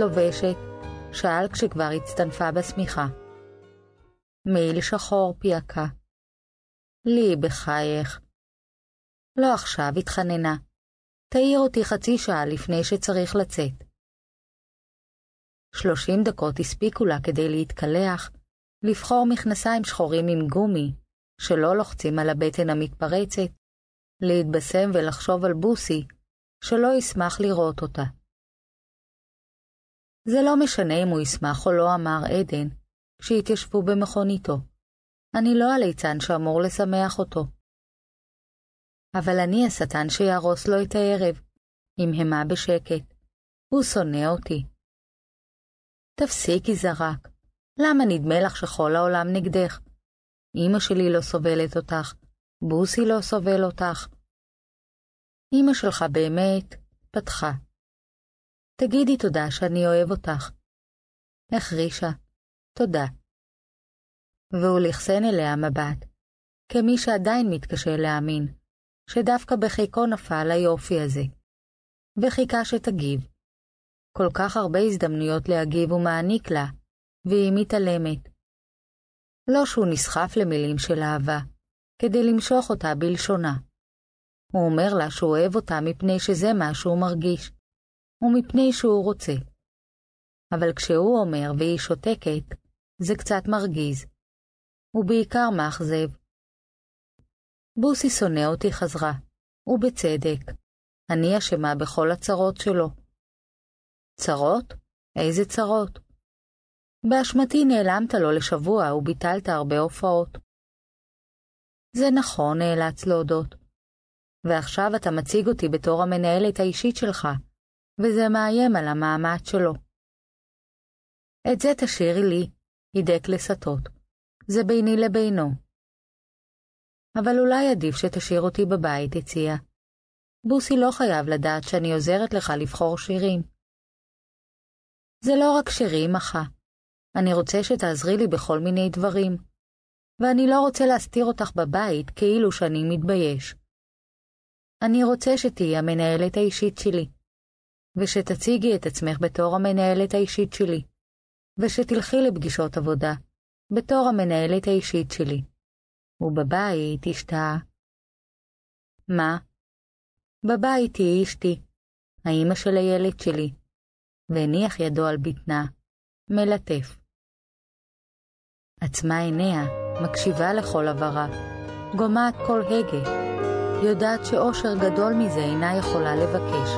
לובשת? שאל כשכבר הצטנפה בשמיכה. מעיל שחור פייקה. לי, בחייך. לא עכשיו, התחננה. תעיר אותי חצי שעה לפני שצריך לצאת. שלושים דקות הספיקו לה כדי להתקלח, לבחור מכנסיים שחורים עם גומי, שלא לוחצים על הבטן המתפרצת, להתבשם ולחשוב על בוסי, שלא ישמח לראות אותה. זה לא משנה אם הוא ישמח או לא, אמר עדן, כשהתיישבו במכוניתו. אני לא הליצן שאמור לשמח אותו. אבל אני השטן שיהרוס לו את הערב, המהמה בשקט. הוא שונא אותי. תפסיקי זרק. למה נדמה לך שכל העולם נגדך? אמא שלי לא סובלת אותך, בוסי לא סובל אותך. אמא שלך באמת פתחה. תגידי תודה שאני אוהב אותך. החרישה, תודה. והוא לכסן אליה מבט, כמי שעדיין מתקשה להאמין, שדווקא בחיקו נפל היופי הזה. וחיכה שתגיב. כל כך הרבה הזדמנויות להגיב הוא מעניק לה, והיא מתעלמת. לא שהוא נסחף למילים של אהבה, כדי למשוך אותה בלשונה. הוא אומר לה שהוא אוהב אותה מפני שזה מה שהוא מרגיש, ומפני שהוא רוצה. אבל כשהוא אומר והיא שותקת, זה קצת מרגיז. ובעיקר מאכזב. בוסי שונא אותי חזרה, ובצדק. אני אשמה בכל הצרות שלו. צרות? איזה צרות? באשמתי נעלמת לו לשבוע וביטלת הרבה הופעות. זה נכון, נאלץ להודות. ועכשיו אתה מציג אותי בתור המנהלת האישית שלך, וזה מאיים על המעמד שלו. את זה תשאירי לי, הידק לסטות. זה ביני לבינו. אבל אולי עדיף שתשאיר אותי בבית, הציע. בוסי לא חייב לדעת שאני עוזרת לך לבחור שירים. זה לא רק שירים, אחה. אני רוצה שתעזרי לי בכל מיני דברים. ואני לא רוצה להסתיר אותך בבית כאילו שאני מתבייש. אני רוצה שתהיי המנהלת האישית שלי, ושתציגי את עצמך בתור המנהלת האישית שלי, ושתלכי לפגישות עבודה, בתור המנהלת האישית שלי. ובבית השתהה. מה? בבית היא אשתי, האימא של הילד שלי, והניח ידו על בטנה, מלטף. עצמה עיניה, מקשיבה לכל הברה, גומעת כל הגה, יודעת שאושר גדול מזה אינה יכולה לבקש.